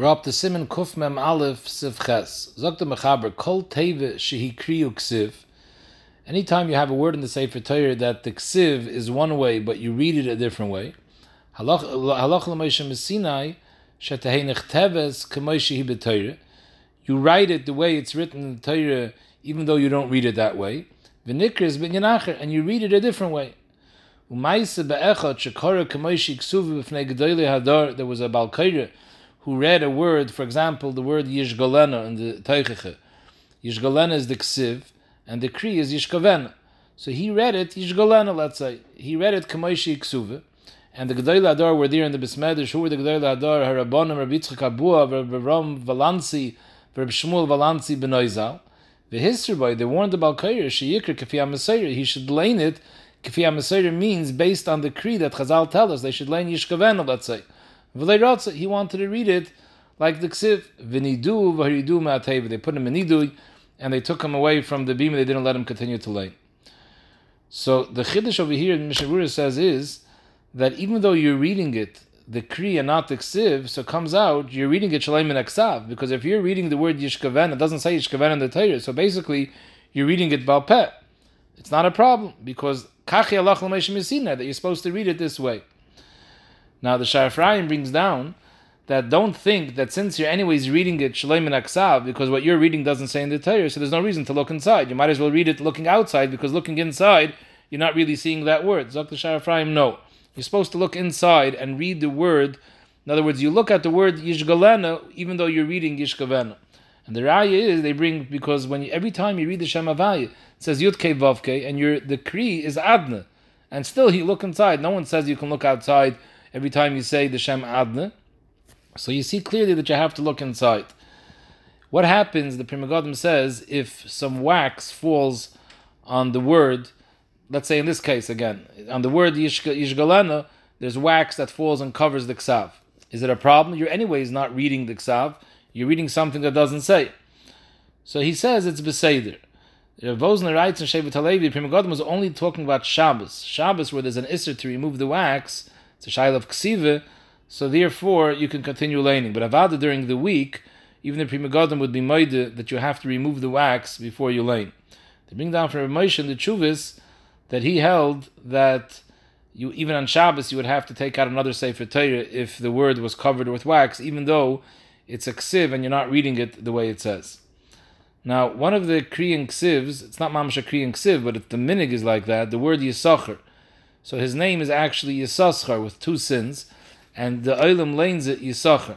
We're up to Simon Kuf Mem Aleph Siv Ches. Zok the Mechaber, Kol Teve Shehi Kriyu Ksiv. Anytime you have a word in the Sefer Torah that the Ksiv is one way, but you read it a different way, Halach L'Moshe Messinai, Shetehei Nechteves K'moi Shehi B'Torah. You write it the way it's written in the Torah, even though you don't read it that way. V'nikris B'Yanacher, and you read it a different way. Umaisa Be'echot Shekora K'moi Shehi Ksuv B'Fnei Gedolei Hadar, there was a Balkaira, who read a word, for example, the word Yishgalena in the Teicheche. Yishgalena is the Ksiv, and the Kri is Yishkavena. So he read it Yishgalena, let's say. He read it Kamoishi Ksuve, and the Gedolei Adar were there in the Bismedish. Who were the Gedolei Adar? Harabonim, Rabbi Yitzchak Abua, Rabbi Ram Valansi, Rabbi Shmuel Valansi Benoizal. The history boy, they warned the Balkair, Sheyikr Kafi he should lane it. Kafi means based on the Kri that Chazal tell us, they should lane Yishkavena, let's say. He wanted to read it like the Ksiv, Vinidu, Vahiridu Ma'atev. They put him in Nidui, and they took him away from the beam, they didn't let him continue to lay. So the Chiddush over here in Mishavura says is that even though you're reading it, the Kri and not the Ksiv, so comes out, you're reading it Shalem and because if you're reading the word Yishkaven, it doesn't say Yishkaven in the Torah, so basically you're reading it Balpeh. It's not a problem, because Kachi Allah that you're supposed to read it this way. Now the Sha'afrayim brings down that don't think that since you're anyways reading it Shalem and Aksav, because what you're reading doesn't say in the Torah, so there's no reason to look inside. You might as well read it looking outside, because looking inside, you're not really seeing that word. Zok the Sha'afrayim, no. You're supposed to look inside and read the word. In other words, you look at the word Yishgalena, even though you're reading Yishkavena. And the raya is they bring because when you, every time you read the Shem Havaya, it says Yud Kei Vavke, and your decree is Adna, and still you look inside. No one says you can look outside every time you say the Shem Adna. So you see clearly that you have to look inside. What happens, the Pri Megadim says, if some wax falls on the word, let's say in this case again, on the word Yishgalena, there's wax that falls and covers the Ksav. Is it a problem? You're anyways not reading the Ksav, you're reading something that doesn't say. So he says it's Beseder. Vosner writes in Shevet Halevi, Pri Megadim was only talking about Shabbos. Shabbos, where there's an Isser to remove the wax, it's a shaila of ksive, so therefore you can continue laning. But avada during the week, even the prima would be made that you have to remove the wax before you lane. They bring down from Moshe the Chuvis that he held that you even on Shabbos you would have to take out another sefer Torah if the word was covered with wax, even though it's a ksiv and you're not reading it the way it says. Now, one of the Kriyan ksivs, it's not Mamsha Kriyan ksiv, but if the minig is like that, the word Yisachar, so his name is actually Yisaschar with two sins, and the Olam lanes it Yisachar.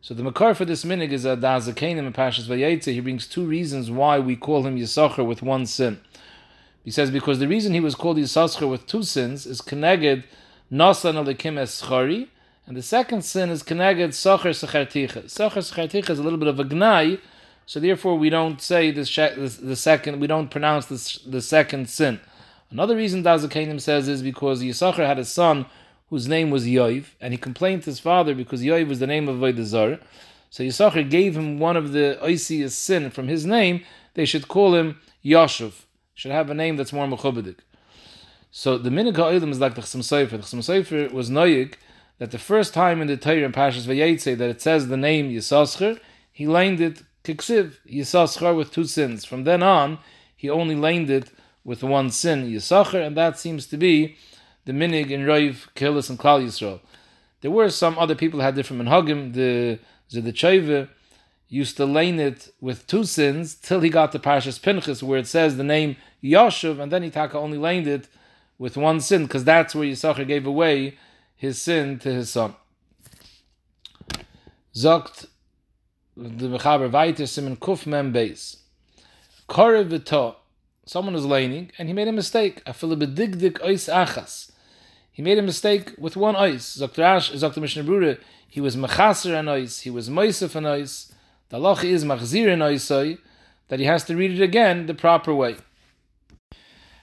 So the makar for this minig is a Dazakanim and Pashas Vayetze. He brings two reasons why we call him Yisachar with one sin. He says because the reason he was called Yisachar with two sins is connected Nasan Alikim Eschari, and the second sin is connected Sachar Secharticha. Sachar Secharticha is a little bit of a gnai, so therefore we don't say this, the second, we don't pronounce this, the second sin. Another reason Dazakanim says is because Yisachar had a son whose name was Yoiv, and he complained to his father because Yoiv was the name of Vaidazar. So Yisachar gave him one of the Oisius sin from his name. They should call him Yashuv. Should have a name that's more mechubadik. So the minig ha'olim is like the Chasam Sofer. The Chasam Sofer was noyig that the first time in the Torah in Pashas Vayetze that it says the name Yisachar, he laned it kiksiv Yisachar with two sins. From then on, he only laned it with one sin, Yisachar, and that seems to be the minig in Roiv, Kilis, and Klal Yisrael. There were some other people who had different minhagim. The Zedechayve used to lane it with two sins till he got to Parshas Pinchas, where it says the name Yashuv, and then he taka only laned it with one sin, because that's where Yisachar gave away his sin to his son. Zogt the Mechaber weiter Simon Kuf Mem Beis. Korev someone is laning and he made a mistake. He made a mistake with one. Dr. Ash. Mishnah he was mechaser an ice, he was moisef an ice. The loch is machzir an ice, that he has to read it again the proper way.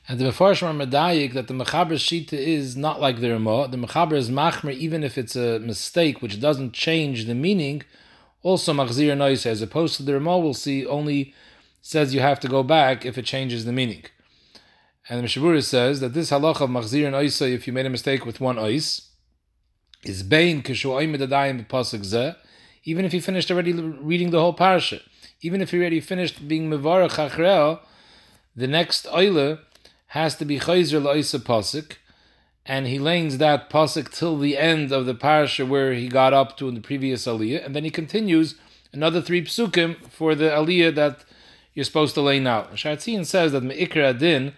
And the Mefarshim are medayik that the Mechaber Shita is not like the Ramah. The Mechaber is machmer even if it's a mistake which doesn't change the meaning, also machzir ice, as opposed to the Ramah we'll see only says you have to go back if it changes the meaning. And the Mishabura says that this halacha of machzir and oisa, if you made a mistake with one ois, is bein kishu oimid adayim pasuk zeh, even if you finished already reading the whole parsha, even if you already finished being mevarach achreo, the next oile has to be chayzer la'isa pasuk, and he lanes that pasuk till the end of the parsha where he got up to in the previous aliyah, and then he continues another three psukim for the aliyah that you're supposed to lane out. Shartzian says that me'ikra adin,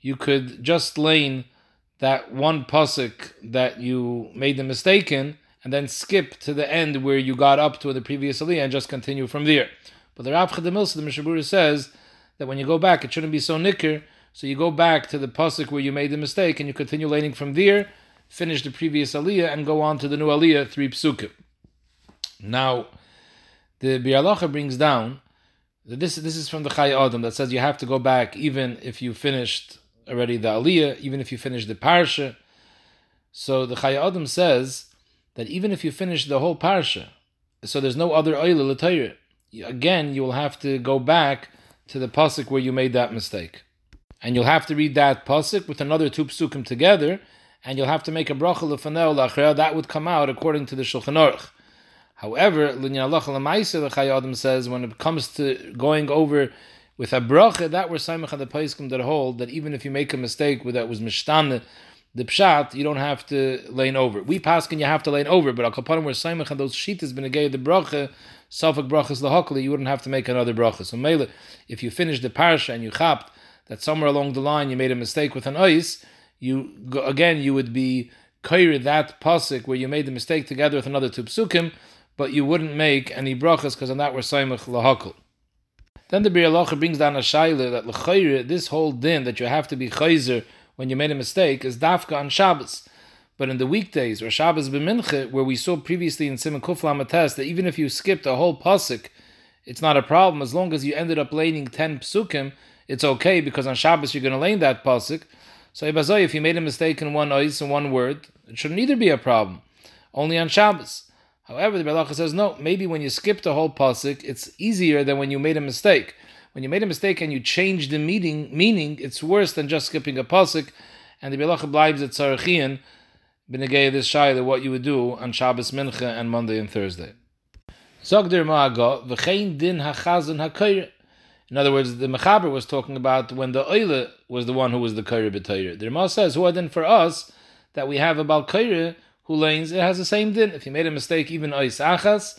you could just lane that one pasuk that you made the mistake in, and then skip to the end where you got up to the previous aliyah and just continue from there. But the Rav the Mishabura says that when you go back, it shouldn't be so nicker. So you go back to the pasuk where you made the mistake and you continue laning from there, finish the previous aliyah, and go on to the new aliyah, three psukim. Now, the Bialacha brings down this. This is from the Chai Adam that says you have to go back even if you finished already the aliyah, even if you finished the parsha. So the Chai Adam says that even if you finish the whole parsha, so there's no other oil l'tayr, again you will have to go back to the pasuk where you made that mistake, and you'll have to read that pasuk with another two psukim together, and you'll have to make a bracha lefanel lachra. That would come out according to the Shulchan Aruch. However, Chayadim says when it comes to going over with a bracha, that were Saimach the Paiskim that hold that even if you make a mistake with that was mishtane, the pshat, you don't have to lane over. We pass paskin you have to lane over, but al kapanim where Saimach and those sheet has been a gay the bracha, Safak brachas lahakli, you wouldn't have to make another bracha. So mele, if you finish the parsha and you chapped that somewhere along the line you made a mistake with an ice, you again you would be kair that pasuk where you made the mistake together with another two psukim, but you wouldn't make any brachas because on that we're Saimach lahakli. Then the Bir brings down a shaila that l'chayre, this whole din that you have to be chayzer when you made a mistake is dafka on Shabbos. But in the weekdays, or Shabbos b'minche, where we saw previously in Simon Kufla test that even if you skipped a whole pasuk, it's not a problem as long as you ended up laning ten psukim. It's okay because on Shabbos you're going to lane that pasuk. So if you made a mistake in one ice and one word, it shouldn't either be a problem. Only on Shabbos. However, the Belacha says no. Maybe when you skip the whole pasuk, it's easier than when you made a mistake. When you made a mistake and you changed the meaning, meaning it's worse than just skipping a pasuk. And the Belacha blives at Tzarachian, b'negei this shayla what you would do on Shabbos Mincha and Monday and Thursday. Zogdir ma'aga v'chein din hachazan hakoyre. In other words, the Mechaber was talking about when the Oile was the one who was the Kaira B'Tayr. The Ramah says, who are then for us that we have about Kaira who lanes, it has the same din. If you made a mistake, even ois achas,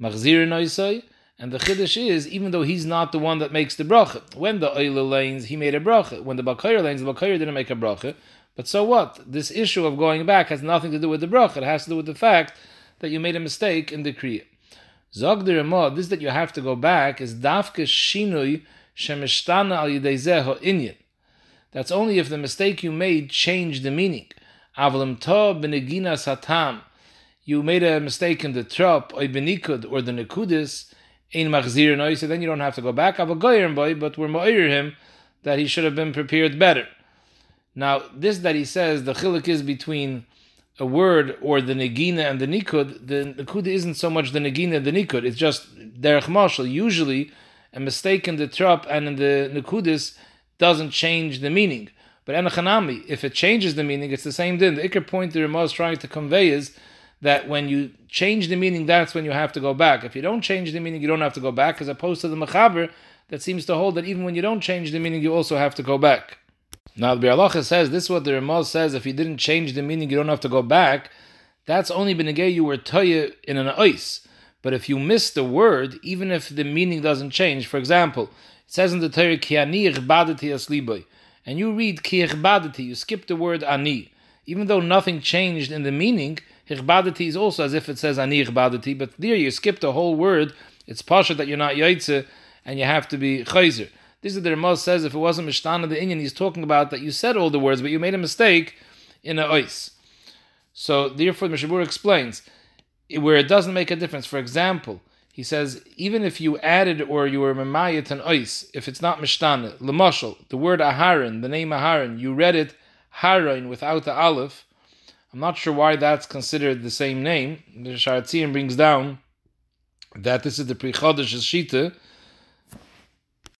machzir oisoi, and the chiddush is, even though he's not the one that makes the bracha, when the oila lanes, he made a bracha. When the bakayr lanes, the bakayr didn't make a bracha. But so what? This issue of going back has nothing to do with the bracha. It has to do with the fact that you made a mistake in the kriya. Zog the this that you have to go back is dafke shinui shemishtana al yidei inyan. That's only if the mistake you made changed the meaning. Satam. You made a mistake in the trop, or benikud, or the nekudis, ein machzir no, so then you don't have to go back. Avagoyim boy, but we're moir him that he should have been prepared better. Now, this that he says, the chilik is between a word or the negina and the nikud, the nikud isn't so much the negina and the nikud, it's just derech marshal. Usually, a mistake in the trop and in the nikudis doesn't change the meaning. But enochanami, if it changes the meaning, it's the same din. The ikr point the Ramah is trying to convey is that when you change the meaning, that's when you have to go back. If you don't change the meaning, you don't have to go back, as opposed to the mechaber that seems to hold that even when you don't change the meaning, you also have to go back. Now the Bialacha says this is what the Ramah says: if you didn't change the meaning, you don't have to go back. That's only benegay you were toya in an ice. But if you miss the word, even if the meaning doesn't change, for example, it says in the Torah, "Kianir badati asliboy." And you read ki you skip the word ani, even though nothing changed in the meaning, hirbadati is also as if it says ani but there you skip the whole word, it's pasha that you're not yaitze, and you have to be chayzer. This is the Ramaz says if it wasn't Mishtana the Indian, he's talking about that you said all the words, but you made a mistake in a ois. So therefore, the Mishabur explains where it doesn't make a difference. For example, he says, even if you added or you were memayit an ois, if it's not mishtana, lemashal, the word aharon, the name aharon, you read it haron without the aleph. I'm not sure why that's considered the same name. The Sharatzian brings down that this is the Pri Chodesh Shita.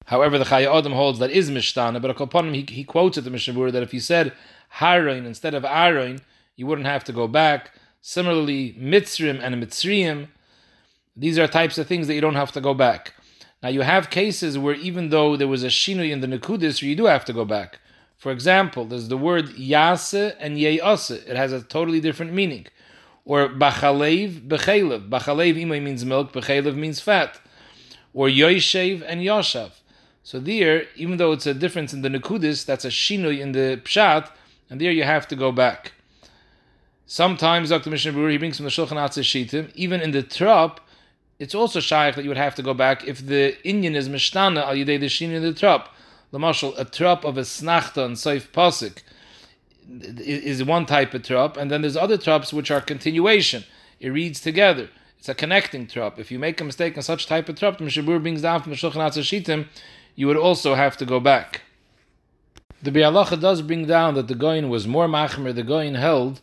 However, the Chaya Adam holds that is mishtana, but him he, he quotes at the Mishnah that if you said haron instead of aron, you wouldn't have to go back. Similarly, mitzrim and mitzriim These are types of things that you don't have to go back. Now you have cases where even though there was a shinui in the nekudis, you do have to go back. For example, there's the word yase and yeyase. It has a totally different meaning. Or bachalev, bechalev. Bachalev imay means milk, bechalev means fat. Or yoishev and yoshav. So there, even though it's a difference in the nekudis, that's a shinui in the pshat, and there you have to go back. Sometimes Dr. Mishnah Berurah, he brings from the Shulchan Atzah even in the trop, it's also shaykh that you would have to go back if the Indian is mishtana al yidei the shin in the trop. The marshal, a trop of a snachta and saif pasik is one type of trop, and then there's other trops which are continuation. It reads together. It's a connecting trop. If you make a mistake in such type of trop, Mishabur brings down from the Shulchan you would also have to go back. The Bialacha does bring down that the Goyin was more machmer. The Goyin held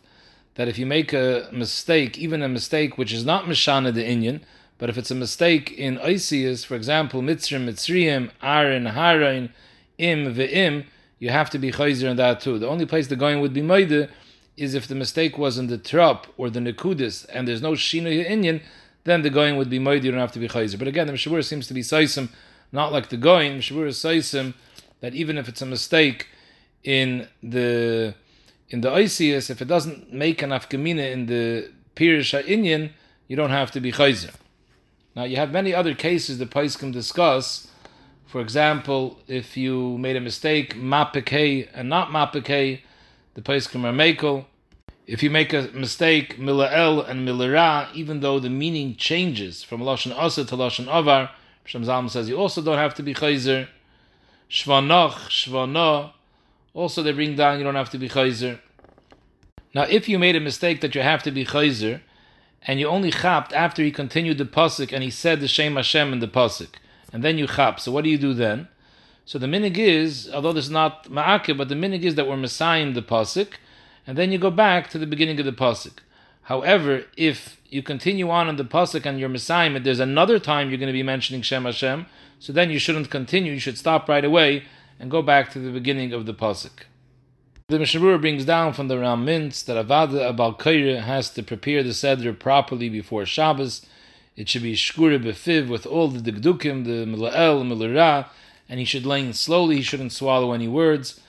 that if you make a mistake, even a mistake which is not Mishana the Inyan, but if it's a mistake in Isias, for example, Mitzrim, Mitzriyim, Arin, Harain, Im, Ve'im, you have to be Chayzer in that too. The only place the going would be Moide is if the mistake was in the Trop or the Nekudis and there's no Shina Inyan, then the going would be Moide, you don't have to be Chayzer. But again, the Mishabur seems to be Saisim, not like the going. Mishabur is Saisim that even if it's a mistake in the in the Isias, if it doesn't make an afkamina in the Pirisha Inyan, you don't have to be Chayzer. Now you have many other cases the can discuss. For example, if you made a mistake, mapike and not mapike, the Paiskim are makel. If you make a mistake, mila'el and mila'ra, even though the meaning changes from lashon asa to lashon avar, Shamzalm says you also don't have to be chayzer. Shvanoch, shvano, also they bring down you don't have to be chayzer. Now, if you made a mistake that you have to be chayzer, and you only chapped after he continued the pasuk and he said the Shem Hashem in the pasuk, and then you chap. So what do you do then? So the minig is, although this is not ma'akeh, but the minig is that we're messiahing the pasuk, and then you go back to the beginning of the pasuk. However, if you continue on in the pasuk and you're messiahing there's another time you're going to be mentioning Shem Hashem, so then you shouldn't continue. You should stop right away and go back to the beginning of the pasuk. The Mishabur brings down from the Ram Mintz that Avada Abal Kaira has to prepare the Seder properly before Shabbos. It should be Shkura Befiv with all the Digdukim, the Mila'el, Milara, and he should lean slowly, he shouldn't swallow any words.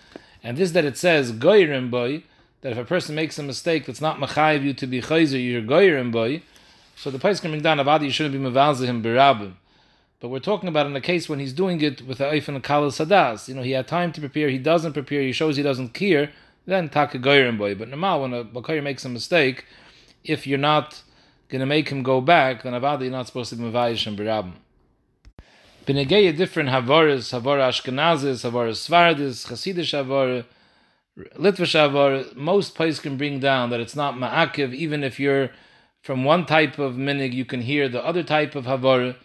And this that it says, Goyrim boy, that if a person makes a mistake that's not Machayiv you to be Chayzer, you're Goyrim boy. So the place can bring down Avada, you shouldn't be Mavalzahim Berabim. But we're talking about in a case when he's doing it with a Eifan Kala Sadas. You know, he had time to prepare, he doesn't prepare, he shows he doesn't care, then Taka Goyrim boy. But normal, when a Bakayr makes a mistake, if you're not going to make him go back, then Avada, you're not supposed to be Mavayish and Barabim. Benegeya different Havaras, Havara Ashkenazis, Havara Svardis, Hasidish Havara, Litvish Havara, most places can bring down that it's not Ma'akiv, even if you're from one type of minig, you can hear the other type of Havara.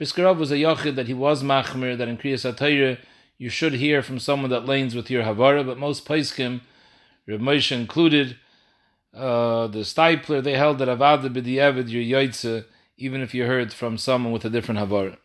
Biskarov was a yochid that he was machmir, that in Kriyas HaTorah you should hear from someone that lanes with your havara, but most paiskim, Reb Moshe included, uh, the Steipler, they held that avada b'di'evid your yoitze, even if you heard from someone with a different havara.